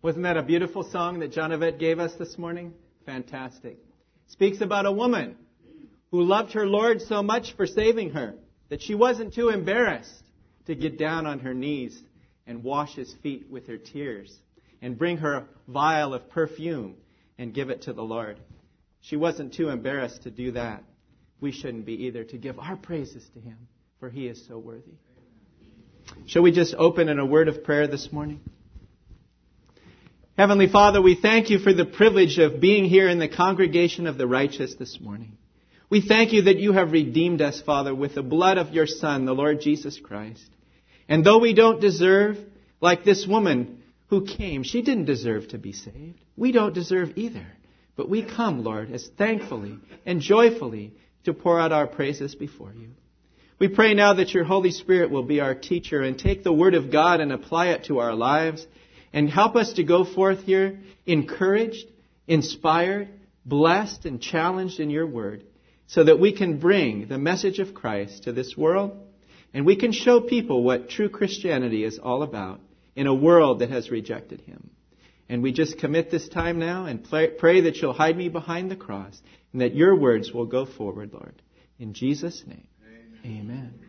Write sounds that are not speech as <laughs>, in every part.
Wasn't that a beautiful song that John Yvette gave us this morning? Fantastic. Speaks about a woman who loved her Lord so much for saving her that she wasn't too embarrassed to get down on her knees and wash his feet with her tears and bring her vial of perfume and give it to the Lord. She wasn't too embarrassed to do that. We shouldn't be either to give our praises to him, for he is so worthy. Shall we just open in a word of prayer this morning? Heavenly Father, we thank you for the privilege of being here in the congregation of the righteous this morning. We thank you that you have redeemed us, Father, with the blood of your Son, the Lord Jesus Christ. And though we don't deserve, like this woman who came, she didn't deserve to be saved. We don't deserve either. But we come, Lord, as thankfully and joyfully to pour out our praises before you. We pray now that your Holy Spirit will be our teacher and take the Word of God and apply it to our lives and help us to go forth here encouraged, inspired, blessed, and challenged in your word so that we can bring the message of Christ to this world and we can show people what true Christianity is all about in a world that has rejected him. And we just commit this time now and pray that you'll hide me behind the cross and that your words will go forward, Lord. In Jesus' name, amen. amen.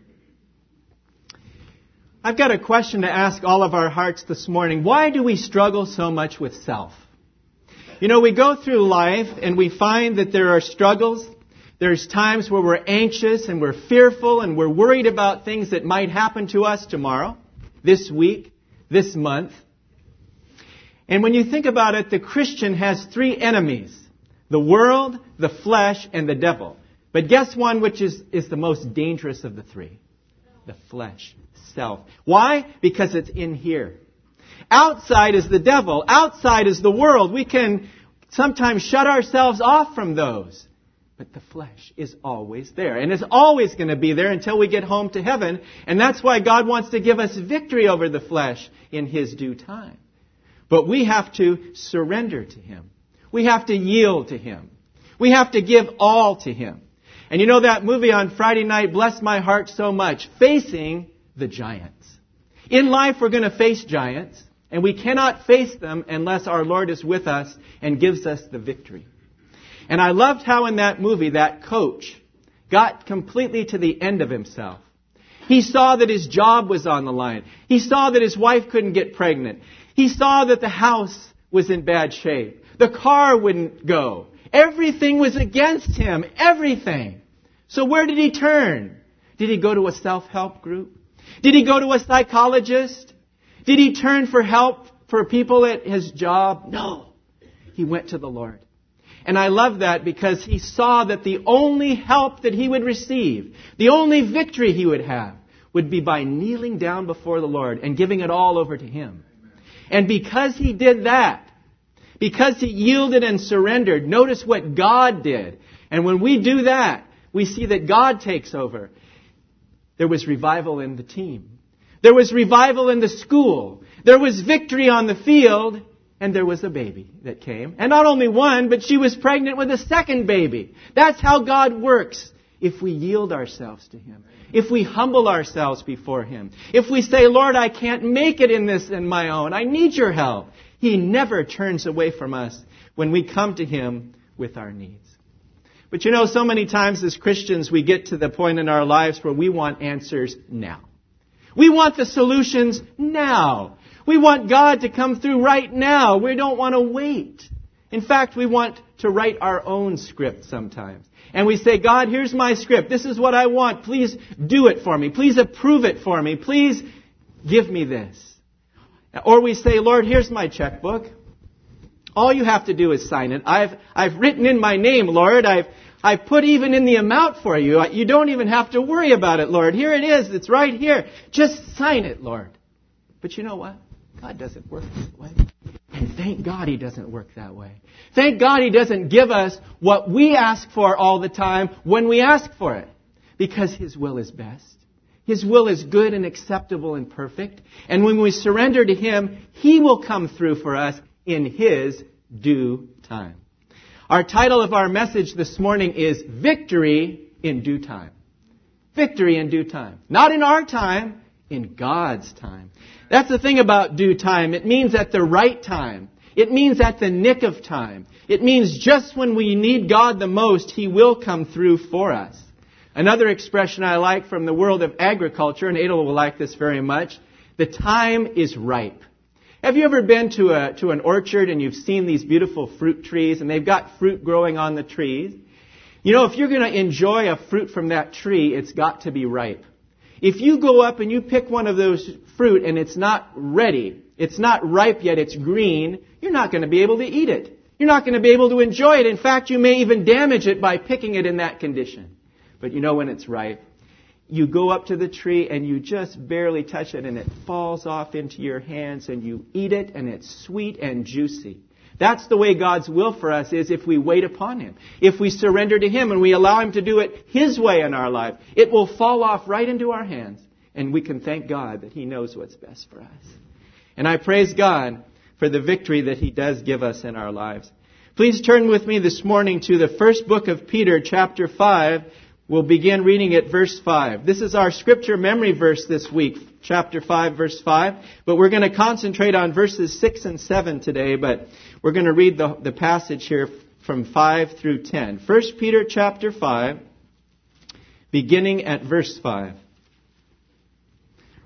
I've got a question to ask all of our hearts this morning. Why do we struggle so much with self? You know, we go through life and we find that there are struggles. There's times where we're anxious and we're fearful and we're worried about things that might happen to us tomorrow, this week, this month. And when you think about it, the Christian has three enemies. The world, the flesh, and the devil. But guess one which is, is the most dangerous of the three? The flesh self. Why? Because it's in here. Outside is the devil. Outside is the world. We can sometimes shut ourselves off from those. But the flesh is always there. And it's always going to be there until we get home to heaven. And that's why God wants to give us victory over the flesh in His due time. But we have to surrender to Him. We have to yield to Him. We have to give all to Him. And you know that movie on Friday night blessed my heart so much. Facing the giants. In life, we're going to face giants, and we cannot face them unless our Lord is with us and gives us the victory. And I loved how in that movie, that coach got completely to the end of himself. He saw that his job was on the line. He saw that his wife couldn't get pregnant. He saw that the house was in bad shape. The car wouldn't go. Everything was against him. Everything. So where did he turn? Did he go to a self-help group? Did he go to a psychologist? Did he turn for help for people at his job? No. He went to the Lord. And I love that because he saw that the only help that he would receive, the only victory he would have, would be by kneeling down before the Lord and giving it all over to him. And because he did that, because he yielded and surrendered, notice what God did. And when we do that, we see that God takes over. There was revival in the team. There was revival in the school. There was victory on the field. And there was a baby that came. And not only one, but she was pregnant with a second baby. That's how God works if we yield ourselves to Him. If we humble ourselves before Him. If we say, Lord, I can't make it in this in my own. I need your help. He never turns away from us when we come to Him with our needs. But you know, so many times as Christians, we get to the point in our lives where we want answers now. We want the solutions now. We want God to come through right now. We don't want to wait. In fact, we want to write our own script sometimes. And we say, God, here's my script. This is what I want. Please do it for me. Please approve it for me. Please give me this. Or we say, Lord, here's my checkbook. All you have to do is sign it. I've, I've written in my name, Lord. I've, I've put even in the amount for you. You don't even have to worry about it, Lord. Here it is. It's right here. Just sign it, Lord. But you know what? God doesn't work that way. And thank God He doesn't work that way. Thank God He doesn't give us what we ask for all the time when we ask for it. Because His will is best. His will is good and acceptable and perfect. And when we surrender to Him, He will come through for us in His due time. Our title of our message this morning is Victory in Due Time. Victory in due time. Not in our time, In God's time. That's the thing about due time. It means at the right time. It means at the nick of time. It means just when we need God the most, He will come through for us. Another expression I like from the world of agriculture, and Adel will like this very much, the time is ripe. Have you ever been to, a, to an orchard and you've seen these beautiful fruit trees and they've got fruit growing on the trees? You know, if you're going to enjoy a fruit from that tree, it's got to be ripe. If you go up and you pick one of those fruit and it's not ready, it's not ripe yet, it's green, you're not going to be able to eat it. You're not going to be able to enjoy it. In fact, you may even damage it by picking it in that condition. But you know when it's ripe. You go up to the tree and you just barely touch it and it falls off into your hands and you eat it and it's sweet and juicy. That's the way God's will for us is if we wait upon Him. If we surrender to Him and we allow Him to do it His way in our life, it will fall off right into our hands and we can thank God that He knows what's best for us. And I praise God for the victory that He does give us in our lives. Please turn with me this morning to the first book of Peter, chapter 5. We'll begin reading at verse 5. This is our scripture memory verse this week, chapter 5, verse 5. But we're going to concentrate on verses 6 and 7 today, but we're going to read the, the passage here from 5 through 10. 1 Peter chapter 5, beginning at verse 5.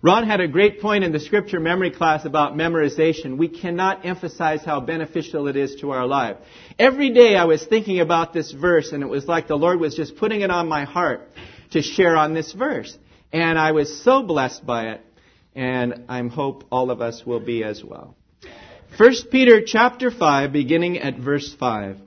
Ron had a great point in the scripture memory class about memorization. We cannot emphasize how beneficial it is to our life. Every day I was thinking about this verse and it was like the Lord was just putting it on my heart to share on this verse. And I was so blessed by it and I hope all of us will be as well. 1 Peter chapter 5 beginning at verse 5.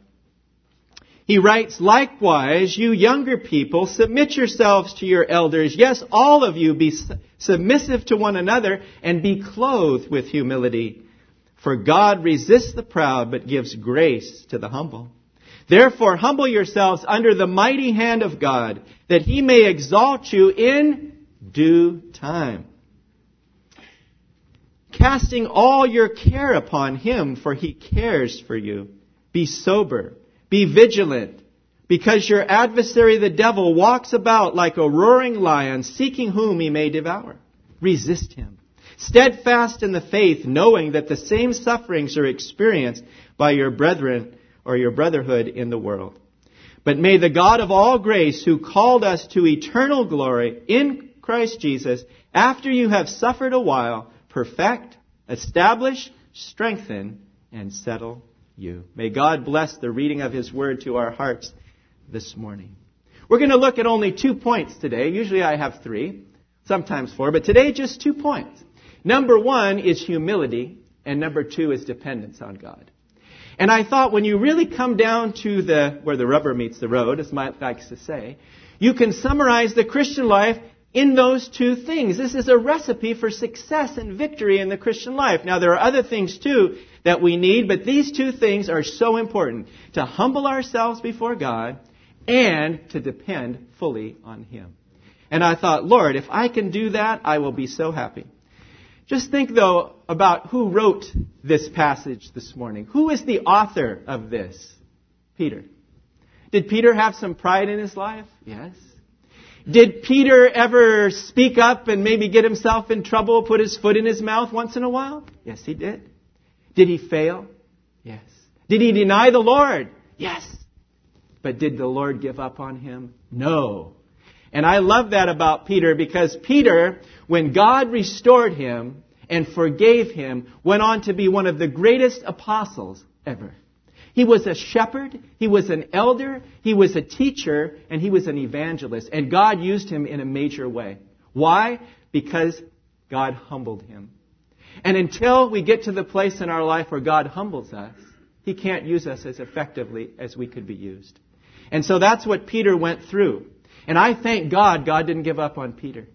He writes, likewise, you younger people, submit yourselves to your elders. Yes, all of you be submissive to one another and be clothed with humility. For God resists the proud but gives grace to the humble. Therefore, humble yourselves under the mighty hand of God that he may exalt you in due time. Casting all your care upon him for he cares for you. Be sober be vigilant, because your adversary the devil walks about like a roaring lion, seeking whom he may devour. Resist him. Steadfast in the faith, knowing that the same sufferings are experienced by your brethren or your brotherhood in the world. But may the God of all grace, who called us to eternal glory in Christ Jesus, after you have suffered a while, perfect, establish, strengthen, and settle you. May God bless the reading of His Word to our hearts this morning. We're going to look at only two points today. Usually I have three, sometimes four, but today just two points. Number one is humility, and number two is dependence on God. And I thought when you really come down to the, where the rubber meets the road, as Mike likes to say, you can summarize the Christian life in those two things. This is a recipe for success and victory in the Christian life. Now, there are other things too that we need, but these two things are so important to humble ourselves before God and to depend fully on Him. And I thought, Lord, if I can do that, I will be so happy. Just think, though, about who wrote this passage this morning. Who is the author of this? Peter. Did Peter have some pride in his life? Yes. Did Peter ever speak up and maybe get himself in trouble, put his foot in his mouth once in a while? Yes, he did. Did he fail? Yes. Did he deny the Lord? Yes. But did the Lord give up on him? No. And I love that about Peter because Peter, when God restored him and forgave him, went on to be one of the greatest apostles ever. He was a shepherd, he was an elder, he was a teacher, and he was an evangelist. And God used him in a major way. Why? Because God humbled him. And until we get to the place in our life where God humbles us, he can't use us as effectively as we could be used. And so that's what Peter went through. And I thank God God didn't give up on Peter.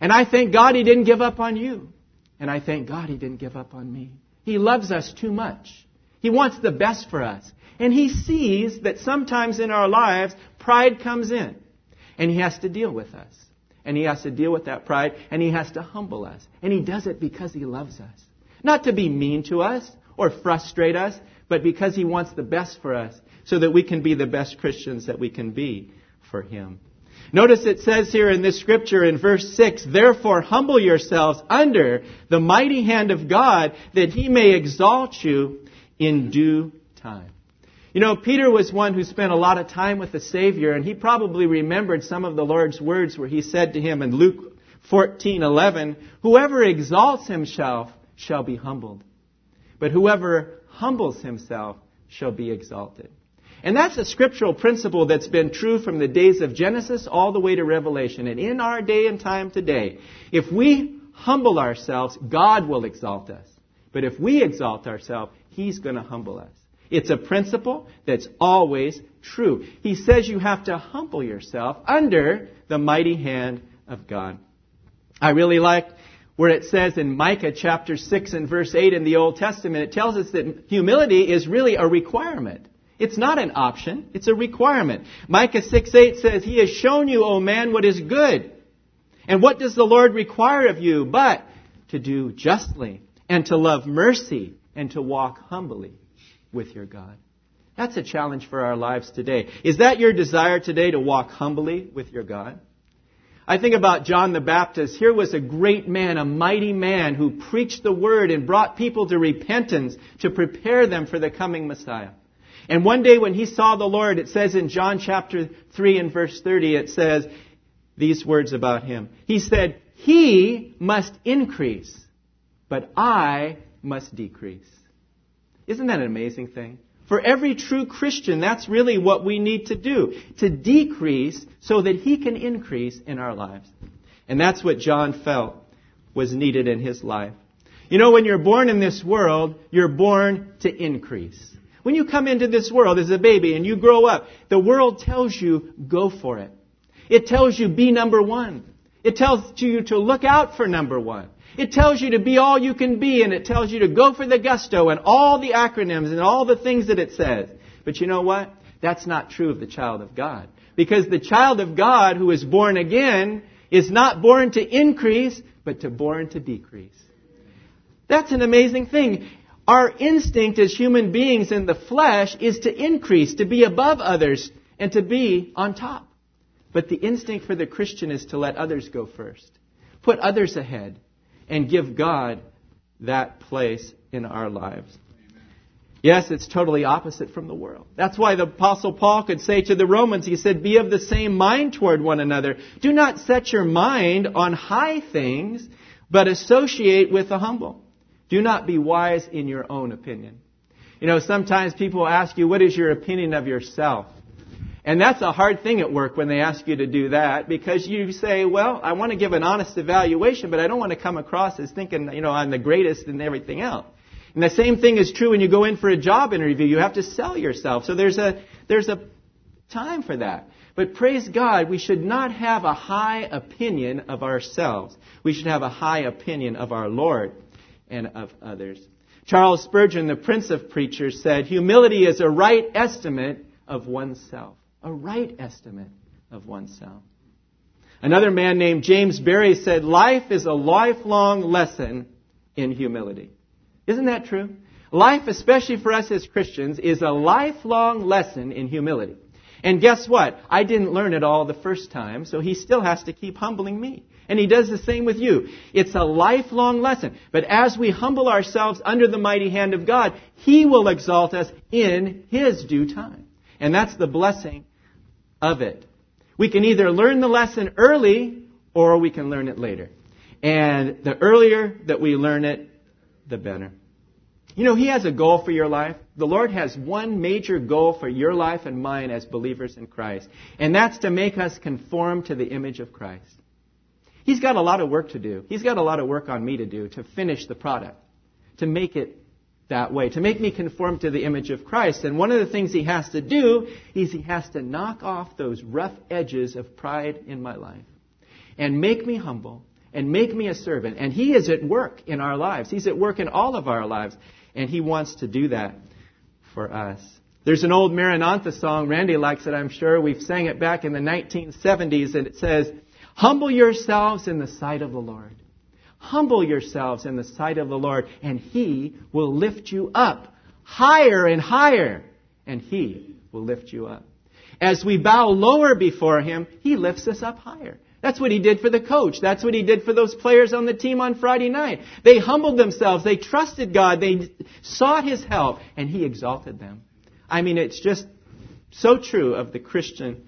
And I thank God he didn't give up on you. And I thank God he didn't give up on me. He loves us too much. He wants the best for us. And He sees that sometimes in our lives, pride comes in. And He has to deal with us. And He has to deal with that pride, and He has to humble us. And He does it because He loves us. Not to be mean to us or frustrate us, but because He wants the best for us so that we can be the best Christians that we can be for Him. Notice it says here in this scripture in verse 6, Therefore humble yourselves under the mighty hand of God that he may exalt you in due time. You know, Peter was one who spent a lot of time with the Savior, and he probably remembered some of the Lord's words where he said to him in Luke 14:11, "Whoever exalts himself shall be humbled, but whoever humbles himself shall be exalted." And that's a scriptural principle that's been true from the days of Genesis all the way to Revelation. And in our day and time today, if we humble ourselves, God will exalt us. But if we exalt ourselves, He's going to humble us. It's a principle that's always true. He says you have to humble yourself under the mighty hand of God. I really like where it says in Micah chapter 6 and verse 8 in the Old Testament, it tells us that humility is really a requirement. It's not an option, it's a requirement. Micah 6 8 says, He has shown you, O man, what is good. And what does the Lord require of you but to do justly and to love mercy and to walk humbly with your God. That's a challenge for our lives today. Is that your desire today to walk humbly with your God? I think about John the Baptist. Here was a great man, a mighty man who preached the word and brought people to repentance to prepare them for the coming Messiah. And one day when he saw the Lord, it says in John chapter 3 and verse 30, it says these words about him. He said, He must increase, but I must decrease. Isn't that an amazing thing? For every true Christian, that's really what we need to do. To decrease so that he can increase in our lives. And that's what John felt was needed in his life. You know, when you're born in this world, you're born to increase. When you come into this world as a baby and you grow up, the world tells you, go for it. It tells you, be number one. It tells you to look out for number one. It tells you to be all you can be, and it tells you to go for the gusto and all the acronyms and all the things that it says. But you know what? That's not true of the child of God. Because the child of God who is born again is not born to increase, but to born to decrease. That's an amazing thing. Our instinct as human beings in the flesh is to increase, to be above others, and to be on top. But the instinct for the Christian is to let others go first. Put others ahead and give God that place in our lives. Yes, it's totally opposite from the world. That's why the apostle Paul could say to the Romans, he said, be of the same mind toward one another. Do not set your mind on high things, but associate with the humble. Do not be wise in your own opinion. You know, sometimes people ask you, what is your opinion of yourself? And that's a hard thing at work when they ask you to do that because you say, well, I want to give an honest evaluation, but I don't want to come across as thinking, you know, I'm the greatest and everything else. And the same thing is true when you go in for a job interview. You have to sell yourself. So there's a, there's a time for that. But praise God, we should not have a high opinion of ourselves. We should have a high opinion of our Lord and of others. Charles Spurgeon, the prince of preachers, said, humility is a right estimate of oneself a right estimate of oneself. Another man named James Barrie said, Life is a lifelong lesson in humility. Isn't that true? Life, especially for us as Christians, is a lifelong lesson in humility. And guess what? I didn't learn it all the first time, so he still has to keep humbling me. And he does the same with you. It's a lifelong lesson. But as we humble ourselves under the mighty hand of God, he will exalt us in his due time. And that's the blessing of it. We can either learn the lesson early or we can learn it later. And the earlier that we learn it, the better. You know, He has a goal for your life. The Lord has one major goal for your life and mine as believers in Christ. And that's to make us conform to the image of Christ. He's got a lot of work to do. He's got a lot of work on me to do to finish the product, to make it that way, to make me conform to the image of Christ. And one of the things he has to do is he has to knock off those rough edges of pride in my life and make me humble and make me a servant. And he is at work in our lives. He's at work in all of our lives. And he wants to do that for us. There's an old Maranatha song. Randy likes it, I'm sure. We've sang it back in the 1970s, and it says, Humble yourselves in the sight of the Lord Humble yourselves in the sight of the Lord, and He will lift you up higher and higher, and He will lift you up. As we bow lower before Him, He lifts us up higher. That's what He did for the coach. That's what He did for those players on the team on Friday night. They humbled themselves. They trusted God. They sought His help, and He exalted them. I mean, it's just so true of the Christian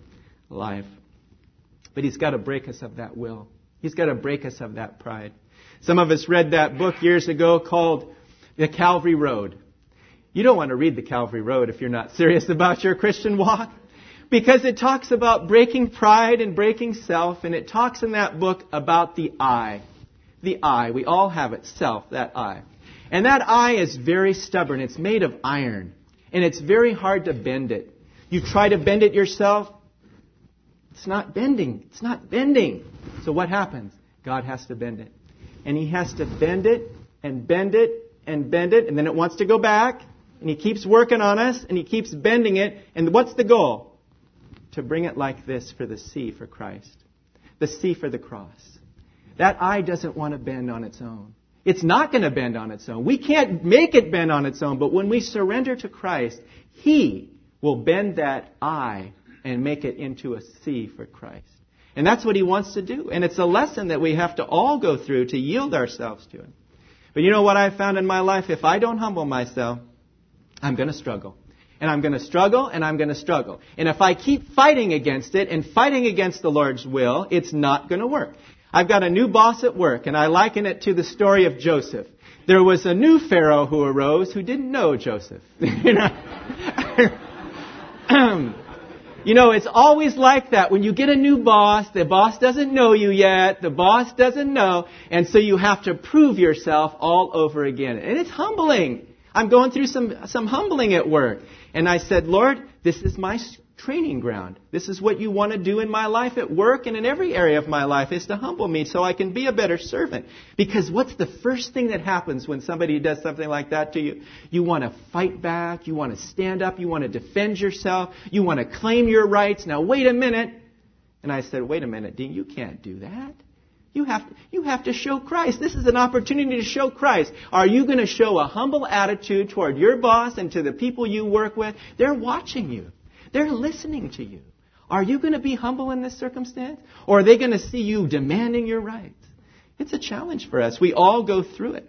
life. But He's got to break us of that will. He's got to break us of that pride. Some of us read that book years ago called The Calvary Road. You don't want to read The Calvary Road if you're not serious about your Christian walk. Because it talks about breaking pride and breaking self, and it talks in that book about the I. The I. We all have it, self, that I. And that I is very stubborn. It's made of iron. And it's very hard to bend it. You try to bend it yourself, it's not bending. It's not bending. So what happens? God has to bend it. And He has to bend it and bend it and bend it, and then it wants to go back. And He keeps working on us, and He keeps bending it. And what's the goal? To bring it like this for the C for Christ. The C for the cross. That I doesn't want to bend on its own. It's not going to bend on its own. We can't make it bend on its own, but when we surrender to Christ, He will bend that I and make it into a C for Christ. And that's what he wants to do. And it's a lesson that we have to all go through to yield ourselves to him. But you know what I found in my life? If I don't humble myself, I'm going to struggle. And I'm going to struggle and I'm going to struggle. And if I keep fighting against it and fighting against the Lord's will, it's not going to work. I've got a new boss at work and I liken it to the story of Joseph. There was a new Pharaoh who arose who didn't know Joseph. <laughs> you know? <clears throat> <clears throat> You know, it's always like that. When you get a new boss, the boss doesn't know you yet, the boss doesn't know, and so you have to prove yourself all over again. And it's humbling. I'm going through some, some humbling at work. And I said, Lord, this is my training ground. This is what you want to do in my life at work and in every area of my life is to humble me so I can be a better servant. Because what's the first thing that happens when somebody does something like that to you? You want to fight back. You want to stand up. You want to defend yourself. You want to claim your rights. Now wait a minute. And I said, wait a minute, Dean, you can't do that. You have, to, you have to show Christ. This is an opportunity to show Christ. Are you going to show a humble attitude toward your boss and to the people you work with? They're watching you. They're listening to you. Are you going to be humble in this circumstance? Or are they going to see you demanding your rights? It's a challenge for us. We all go through it.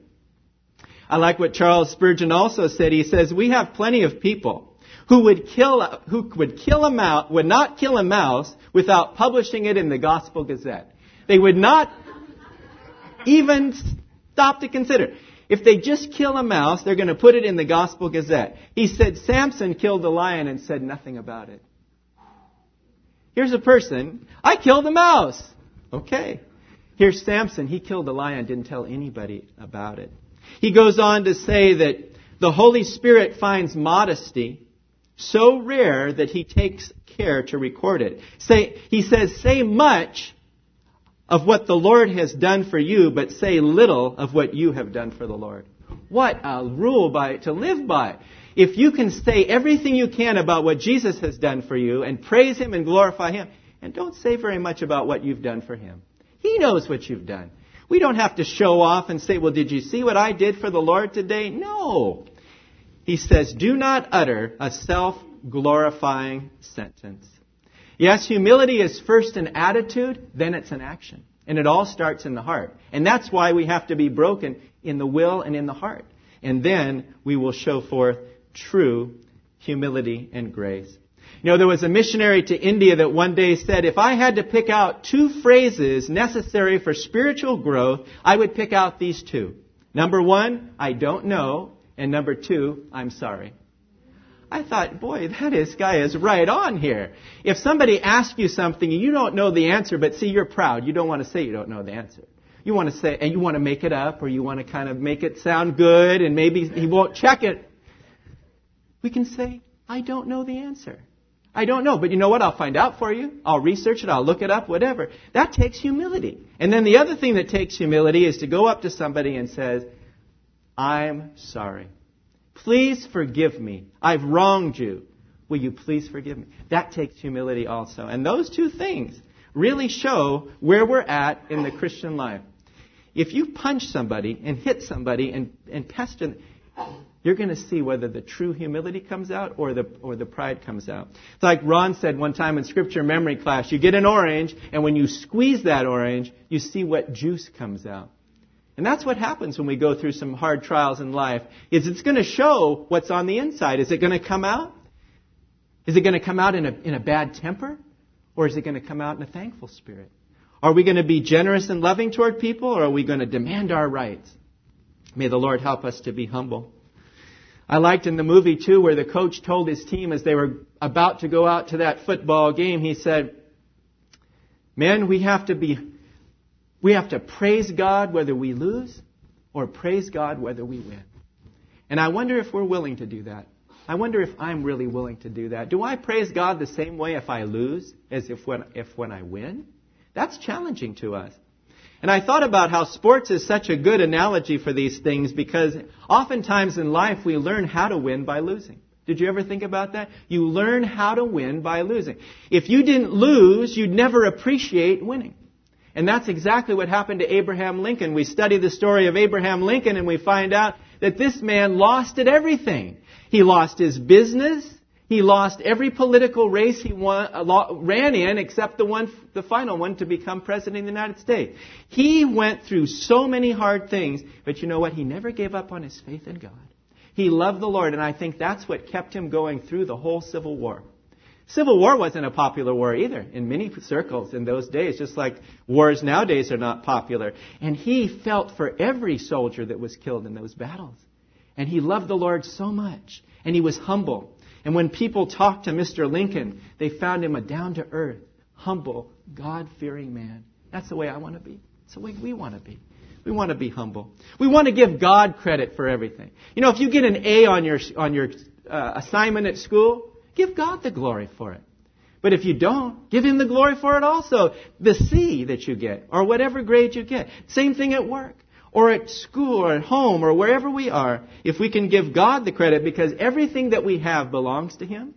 I like what Charles Spurgeon also said. He says, we have plenty of people who would kill, who would kill a mouse, would not kill a mouse without publishing it in the Gospel Gazette. They would not even stop to consider. If they just kill a mouse, they're going to put it in the Gospel Gazette. He said Samson killed a lion and said nothing about it. Here's a person, I killed a mouse. Okay. Here's Samson, he killed a lion, didn't tell anybody about it. He goes on to say that the Holy Spirit finds modesty so rare that he takes care to record it. Say, he says, say much of what the Lord has done for you, but say little of what you have done for the Lord. What a rule by, to live by. If you can say everything you can about what Jesus has done for you and praise Him and glorify Him, and don't say very much about what you've done for Him. He knows what you've done. We don't have to show off and say, well, did you see what I did for the Lord today? No. He says, do not utter a self-glorifying sentence. Yes, humility is first an attitude, then it's an action. And it all starts in the heart. And that's why we have to be broken in the will and in the heart. And then we will show forth true humility and grace. You know, there was a missionary to India that one day said, if I had to pick out two phrases necessary for spiritual growth, I would pick out these two. Number one, I don't know. And number two, I'm sorry. I thought, boy, that is, guy is right on here. If somebody asks you something and you don't know the answer, but see, you're proud. You don't want to say you don't know the answer. You want to say, and you want to make it up, or you want to kind of make it sound good, and maybe he won't check it. We can say, I don't know the answer. I don't know, but you know what? I'll find out for you. I'll research it. I'll look it up, whatever. That takes humility. And then the other thing that takes humility is to go up to somebody and says, I'm sorry. Please forgive me. I've wronged you. Will you please forgive me? That takes humility also. And those two things really show where we're at in the Christian life. If you punch somebody and hit somebody and, and pester, them, you're going to see whether the true humility comes out or the, or the pride comes out. It's like Ron said one time in scripture memory class, you get an orange, and when you squeeze that orange, you see what juice comes out. And that's what happens when we go through some hard trials in life, is it's going to show what's on the inside. Is it going to come out? Is it going to come out in a, in a bad temper? Or is it going to come out in a thankful spirit? Are we going to be generous and loving toward people, or are we going to demand our rights? May the Lord help us to be humble. I liked in the movie, too, where the coach told his team as they were about to go out to that football game, he said, Men, we have to be we have to praise God whether we lose or praise God whether we win. And I wonder if we're willing to do that. I wonder if I'm really willing to do that. Do I praise God the same way if I lose as if when, if when I win? That's challenging to us. And I thought about how sports is such a good analogy for these things because oftentimes in life we learn how to win by losing. Did you ever think about that? You learn how to win by losing. If you didn't lose, you'd never appreciate winning. And that's exactly what happened to Abraham Lincoln. We study the story of Abraham Lincoln and we find out that this man lost at everything. He lost his business. He lost every political race he won, uh, ran in except the one, the final one to become president of the United States. He went through so many hard things, but you know what? He never gave up on his faith in God. He loved the Lord, and I think that's what kept him going through the whole Civil War. Civil War wasn't a popular war either in many circles in those days, just like wars nowadays are not popular. And he felt for every soldier that was killed in those battles. And he loved the Lord so much. And he was humble. And when people talked to Mr. Lincoln, they found him a down to earth, humble, God fearing man. That's the way I want to be. It's the way we want to be. We want to be humble. We want to give God credit for everything. You know, if you get an A on your, on your uh, assignment at school, Give God the glory for it. But if you don't, give Him the glory for it also. The C that you get, or whatever grade you get. Same thing at work, or at school, or at home, or wherever we are. If we can give God the credit, because everything that we have belongs to Him.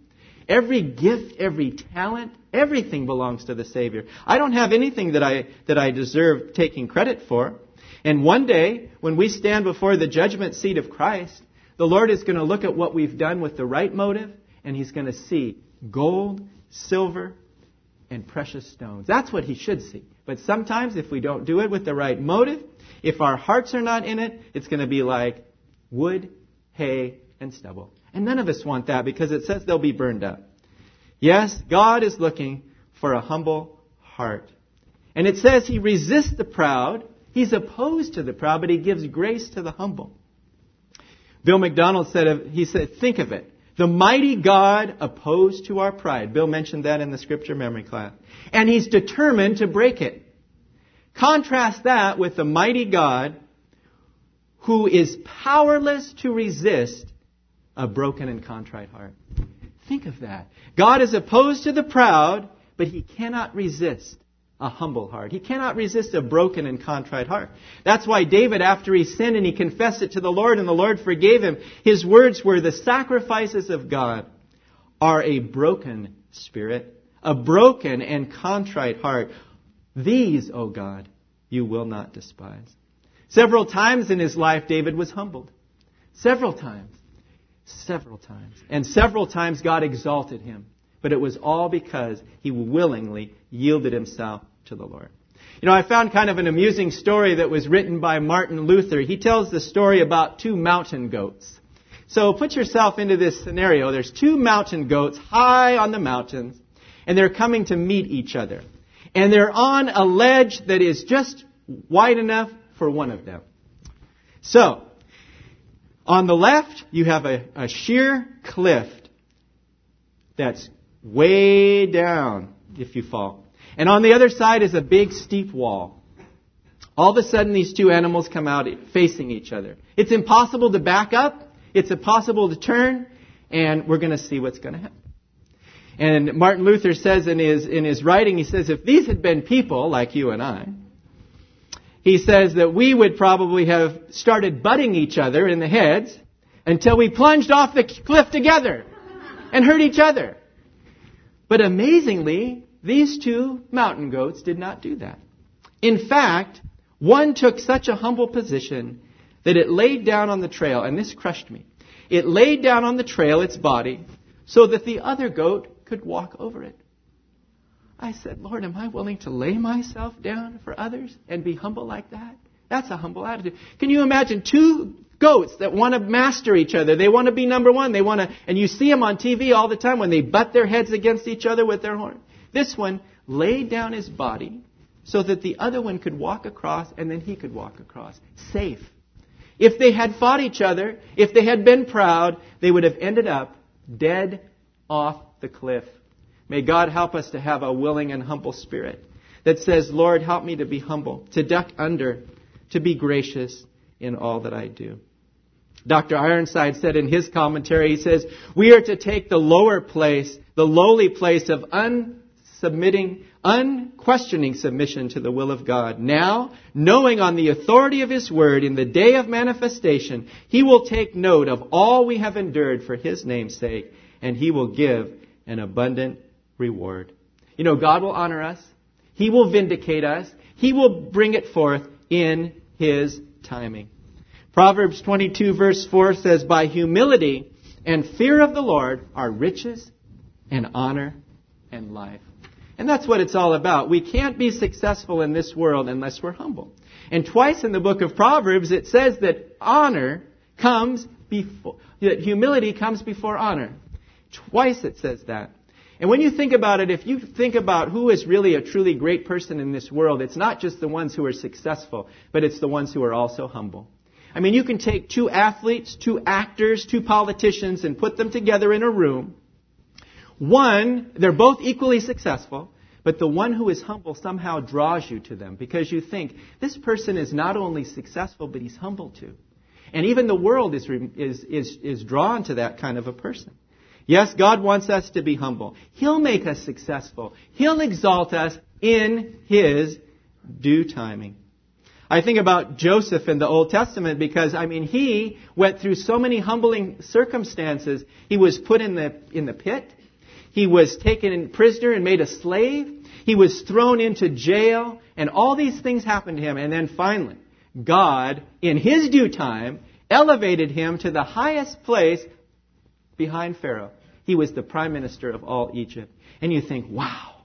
Every gift, every talent, everything belongs to the Savior. I don't have anything that I, that I deserve taking credit for. And one day, when we stand before the judgment seat of Christ, the Lord is going to look at what we've done with the right motive and he's going to see gold, silver, and precious stones. That's what he should see. But sometimes, if we don't do it with the right motive, if our hearts are not in it, it's going to be like wood, hay, and stubble. And none of us want that because it says they'll be burned up. Yes, God is looking for a humble heart. And it says he resists the proud. He's opposed to the proud, but he gives grace to the humble. Bill MacDonald said, he said, think of it. The mighty God opposed to our pride. Bill mentioned that in the scripture memory class. And he's determined to break it. Contrast that with the mighty God who is powerless to resist a broken and contrite heart. Think of that. God is opposed to the proud, but he cannot resist a humble heart. He cannot resist a broken and contrite heart. That's why David, after he sinned and he confessed it to the Lord and the Lord forgave him, his words were, the sacrifices of God are a broken spirit, a broken and contrite heart. These, O God, you will not despise. Several times in his life, David was humbled. Several times. Several times. And several times God exalted him. But it was all because he willingly yielded himself to the Lord. You know, I found kind of an amusing story that was written by Martin Luther. He tells the story about two mountain goats. So put yourself into this scenario. There's two mountain goats high on the mountains, and they're coming to meet each other. And they're on a ledge that is just wide enough for one of them. So, on the left, you have a, a sheer cliff that's way down if you fall. And on the other side is a big steep wall. All of a sudden, these two animals come out facing each other. It's impossible to back up. It's impossible to turn. And we're going to see what's going to happen. And Martin Luther says in his, in his writing, he says, if these had been people like you and I, he says that we would probably have started butting each other in the heads until we plunged off the cliff together and hurt each other. But amazingly, these two mountain goats did not do that. In fact, one took such a humble position that it laid down on the trail, and this crushed me. it laid down on the trail its body so that the other goat could walk over it. I said, Lord, am I willing to lay myself down for others and be humble like that? That's a humble attitude. Can you imagine two goats that want to master each other? They want to be number one. They want to, and you see them on TV all the time when they butt their heads against each other with their horn. This one laid down his body so that the other one could walk across and then he could walk across. Safe. If they had fought each other, if they had been proud, they would have ended up dead off the cliff. May God help us to have a willing and humble spirit that says, Lord, help me to be humble, to duck under, to be gracious in all that I do. Dr. Ironside said in his commentary, he says, we are to take the lower place, the lowly place of unsubmitting, unquestioning submission to the will of God. Now, knowing on the authority of his word in the day of manifestation, he will take note of all we have endured for his name's sake, and he will give an abundant reward. You know, God will honor us. He will vindicate us. He will bring it forth in His timing. Proverbs 22 verse 4 says, By humility and fear of the Lord are riches and honor and life. And that's what it's all about. We can't be successful in this world unless we're humble. And twice in the book of Proverbs it says that honor comes before, that humility comes before honor. Twice it says that. And when you think about it, if you think about who is really a truly great person in this world, it's not just the ones who are successful, but it's the ones who are also humble. I mean, you can take two athletes, two actors, two politicians, and put them together in a room. One, they're both equally successful, but the one who is humble somehow draws you to them because you think, this person is not only successful, but he's humble too. And even the world is, is, is, is drawn to that kind of a person. Yes, God wants us to be humble. He'll make us successful. He'll exalt us in His due timing. I think about Joseph in the Old Testament because, I mean, he went through so many humbling circumstances. He was put in the, in the pit. He was taken prisoner and made a slave. He was thrown into jail. And all these things happened to him. And then finally, God, in His due time, elevated him to the highest place behind Pharaoh. He was the prime minister of all Egypt. And you think, wow,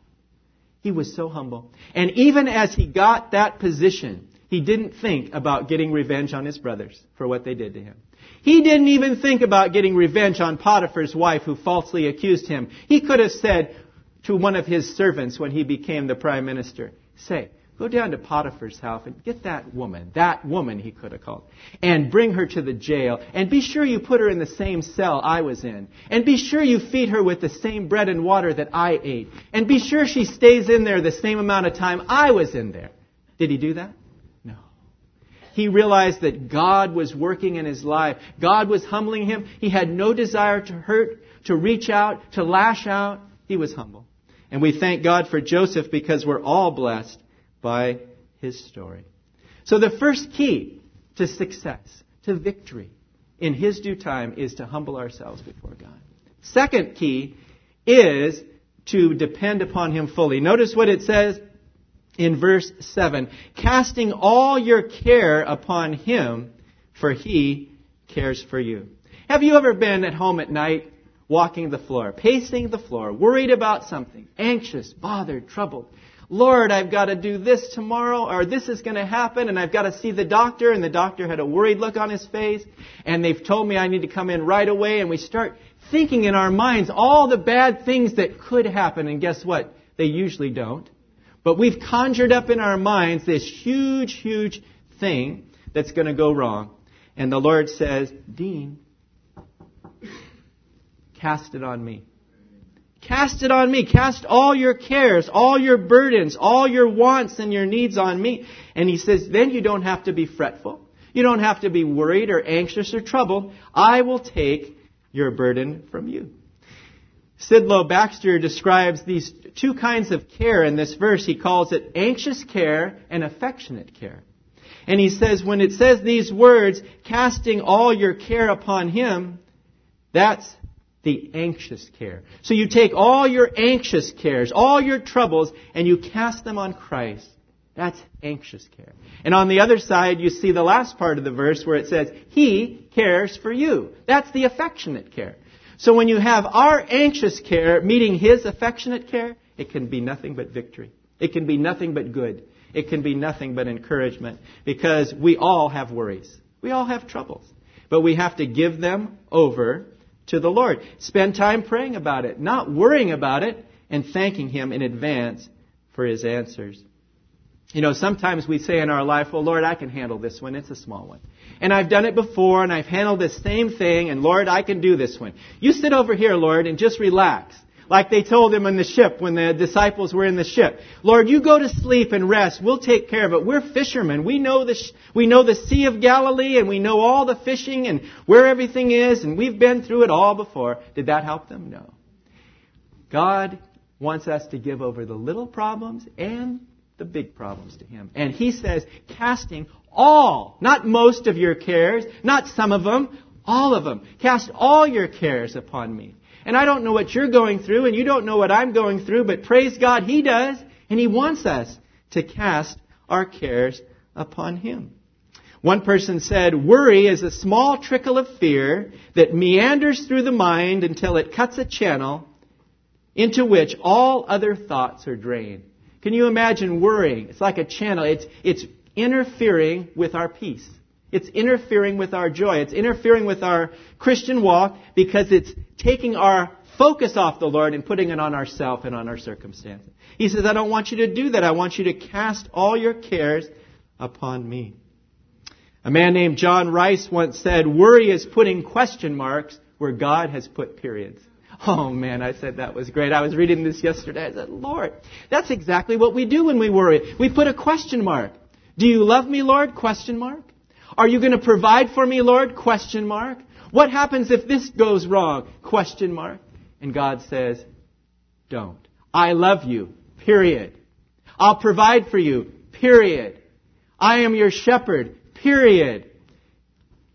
he was so humble. And even as he got that position, he didn't think about getting revenge on his brothers for what they did to him. He didn't even think about getting revenge on Potiphar's wife who falsely accused him. He could have said to one of his servants when he became the prime minister, say, Go down to Potiphar's house and get that woman, that woman he could have called, and bring her to the jail. And be sure you put her in the same cell I was in. And be sure you feed her with the same bread and water that I ate. And be sure she stays in there the same amount of time I was in there. Did he do that? He realized that God was working in his life. God was humbling him. He had no desire to hurt, to reach out, to lash out. He was humble. And we thank God for Joseph because we're all blessed by his story. So the first key to success, to victory in his due time is to humble ourselves before God. Second key is to depend upon him fully. Notice what it says in verse 7 casting all your care upon him, for he cares for you. Have you ever been at home at night, walking the floor, pacing the floor, worried about something, anxious, bothered, troubled? Lord, I've got to do this tomorrow, or this is going to happen, and I've got to see the doctor, and the doctor had a worried look on his face, and they've told me I need to come in right away, and we start thinking in our minds all the bad things that could happen, and guess what? They usually don't. But we've conjured up in our minds this huge, huge thing that's going to go wrong. And the Lord says, Dean, cast it on me. Cast it on me. Cast all your cares, all your burdens, all your wants and your needs on me. And he says, then you don't have to be fretful. You don't have to be worried or anxious or troubled. I will take your burden from you. Sidlow Baxter describes these two kinds of care in this verse. He calls it anxious care and affectionate care. And he says, when it says these words, casting all your care upon him, that's the anxious care. So you take all your anxious cares, all your troubles, and you cast them on Christ. That's anxious care. And on the other side, you see the last part of the verse where it says, He cares for you. That's the affectionate care. So when you have our anxious care meeting His affectionate care, it can be nothing but victory. It can be nothing but good. It can be nothing but encouragement because we all have worries. We all have troubles. But we have to give them over to the Lord. Spend time praying about it, not worrying about it, and thanking Him in advance for His answers. You know, sometimes we say in our life, well, Lord, I can handle this one. It's a small one. And I've done it before, and I've handled this same thing, and Lord, I can do this one. You sit over here, Lord, and just relax. Like they told him in the ship when the disciples were in the ship. Lord, you go to sleep and rest. We'll take care of it. We're fishermen. We know the, sh- we know the Sea of Galilee and we know all the fishing and where everything is and we've been through it all before. Did that help them? No. God wants us to give over the little problems and the big problems to Him. And He says, casting all, not most of your cares, not some of them, all of them. Cast all your cares upon me. And I don't know what you're going through, and you don't know what I'm going through, but praise God, He does, and He wants us to cast our cares upon Him. One person said, worry is a small trickle of fear that meanders through the mind until it cuts a channel into which all other thoughts are drained. Can you imagine worrying? It's like a channel. It's, it's interfering with our peace. It's interfering with our joy. It's interfering with our Christian walk because it's taking our focus off the Lord and putting it on ourselves and on our circumstances. He says, I don't want you to do that. I want you to cast all your cares upon me. A man named John Rice once said, worry is putting question marks where God has put periods. Oh man, I said that was great. I was reading this yesterday. I said, Lord, that's exactly what we do when we worry. We put a question mark. Do you love me, Lord? Question mark. Are you going to provide for me, Lord? Question mark. What happens if this goes wrong? Question mark. And God says, don't. I love you. Period. I'll provide for you. Period. I am your shepherd. Period.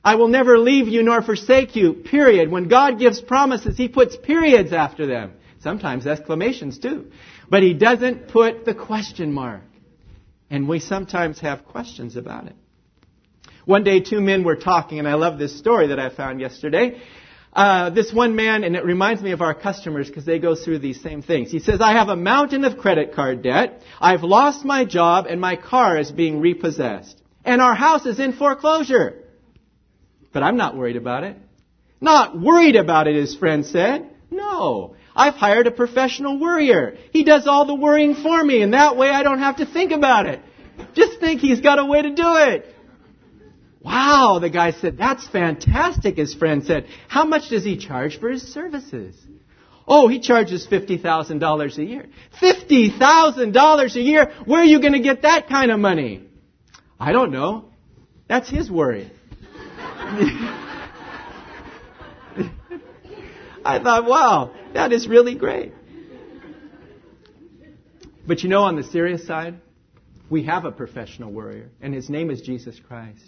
I will never leave you nor forsake you. Period. When God gives promises, He puts periods after them. Sometimes exclamations too. But He doesn't put the question mark. And we sometimes have questions about it. One day, two men were talking, and I love this story that I found yesterday. Uh, this one man, and it reminds me of our customers because they go through these same things. He says, I have a mountain of credit card debt. I've lost my job, and my car is being repossessed. And our house is in foreclosure. But I'm not worried about it. Not worried about it, his friend said. No. I've hired a professional worrier. He does all the worrying for me, and that way I don't have to think about it. Just think he's got a way to do it. Wow, the guy said, that's fantastic, his friend said. How much does he charge for his services? Oh, he charges $50,000 a year. $50,000 a year? Where are you going to get that kind of money? I don't know. That's his worry. I thought, wow, that is really great. But you know, on the serious side, we have a professional worrier, and his name is Jesus Christ.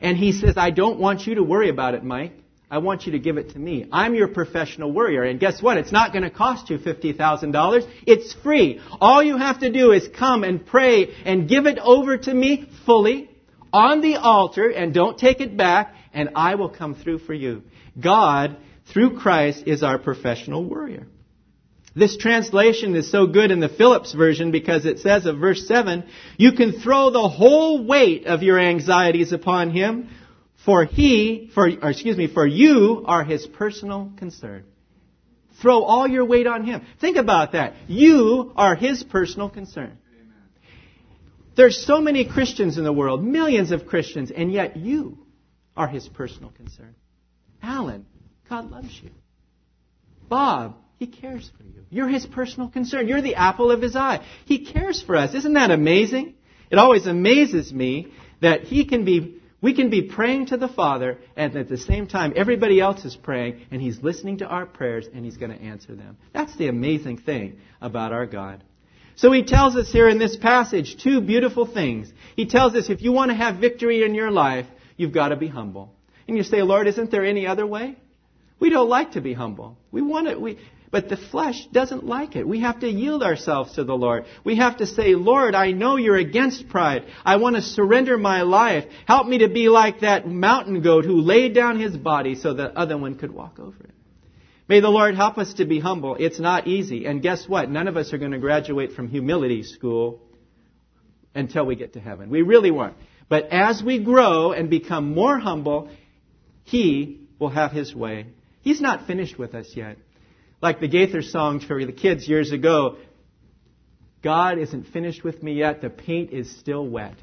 And he says, I don't want you to worry about it, Mike. I want you to give it to me. I'm your professional worrier. And guess what? It's not going to cost you $50,000. It's free. All you have to do is come and pray and give it over to me fully on the altar and don't take it back and I will come through for you. God, through Christ, is our professional warrior. This translation is so good in the Phillips version because it says of verse 7, you can throw the whole weight of your anxieties upon him, for he, for, excuse me, for you are his personal concern. Throw all your weight on him. Think about that. You are his personal concern. There's so many Christians in the world, millions of Christians, and yet you are his personal concern. Alan, God loves you. Bob, he cares for you. You're his personal concern. You're the apple of his eye. He cares for us. Isn't that amazing? It always amazes me that he can be we can be praying to the Father, and at the same time, everybody else is praying, and He's listening to our prayers, and He's going to answer them. That's the amazing thing about our God. So He tells us here in this passage two beautiful things. He tells us if you want to have victory in your life, you've got to be humble. And you say, Lord, isn't there any other way? We don't like to be humble. We want it. We, but the flesh doesn't like it. We have to yield ourselves to the Lord. We have to say, Lord, I know you're against pride. I want to surrender my life. Help me to be like that mountain goat who laid down his body so the other one could walk over it. May the Lord help us to be humble. It's not easy. And guess what? None of us are going to graduate from humility school until we get to heaven. We really won't. But as we grow and become more humble, He will have His way. He's not finished with us yet like the Gaither song for the kids years ago, God isn't finished with me yet. The paint is still wet.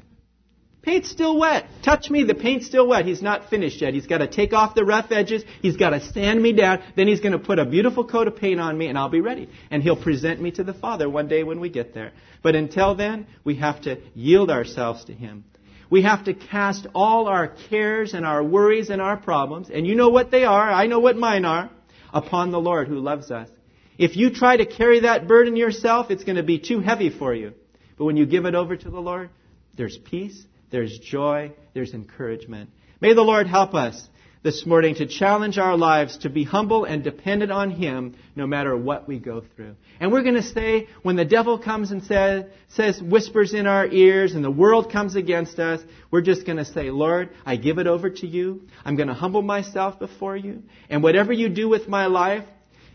Paint's still wet. Touch me, the paint's still wet. He's not finished yet. He's got to take off the rough edges. He's got to sand me down. Then he's going to put a beautiful coat of paint on me and I'll be ready. And he'll present me to the Father one day when we get there. But until then, we have to yield ourselves to him. We have to cast all our cares and our worries and our problems. And you know what they are. I know what mine are upon the Lord who loves us. If you try to carry that burden yourself, it's going to be too heavy for you. But when you give it over to the Lord, there's peace, there's joy, there's encouragement. May the Lord help us this morning to challenge our lives to be humble and dependent on Him no matter what we go through. And we're going to say, when the devil comes and says, says, whispers in our ears and the world comes against us, we're just going to say, Lord, I give it over to you. I'm going to humble myself before you. And whatever you do with my life,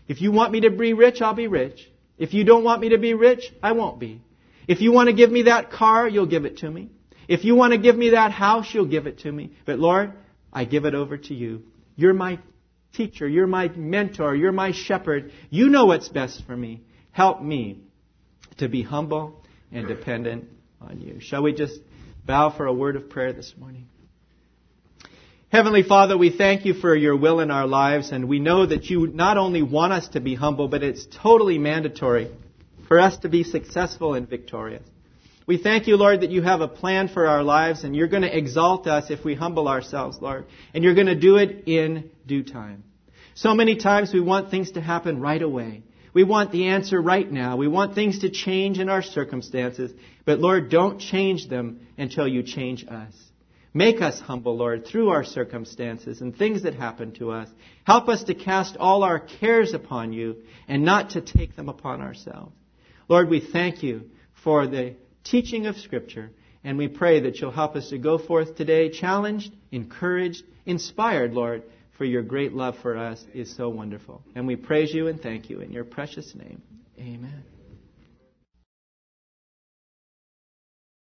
if you want me to be rich, I'll be rich. If you don't want me to be rich, I won't be. If you want to give me that car, you'll give it to me. If you want to give me that house, you'll give it to me. But Lord, I give it over to you. You're my teacher. You're my mentor. You're my shepherd. You know what's best for me. Help me to be humble and dependent on you. Shall we just bow for a word of prayer this morning? Heavenly Father, we thank you for your will in our lives, and we know that you not only want us to be humble, but it's totally mandatory for us to be successful and victorious. We thank you, Lord, that you have a plan for our lives and you're going to exalt us if we humble ourselves, Lord. And you're going to do it in due time. So many times we want things to happen right away. We want the answer right now. We want things to change in our circumstances. But Lord, don't change them until you change us. Make us humble, Lord, through our circumstances and things that happen to us. Help us to cast all our cares upon you and not to take them upon ourselves. Lord, we thank you for the teaching of Scripture. And we pray that you'll help us to go forth today challenged, encouraged, inspired, Lord, for your great love for us is so wonderful. And we praise you and thank you in your precious name. Amen.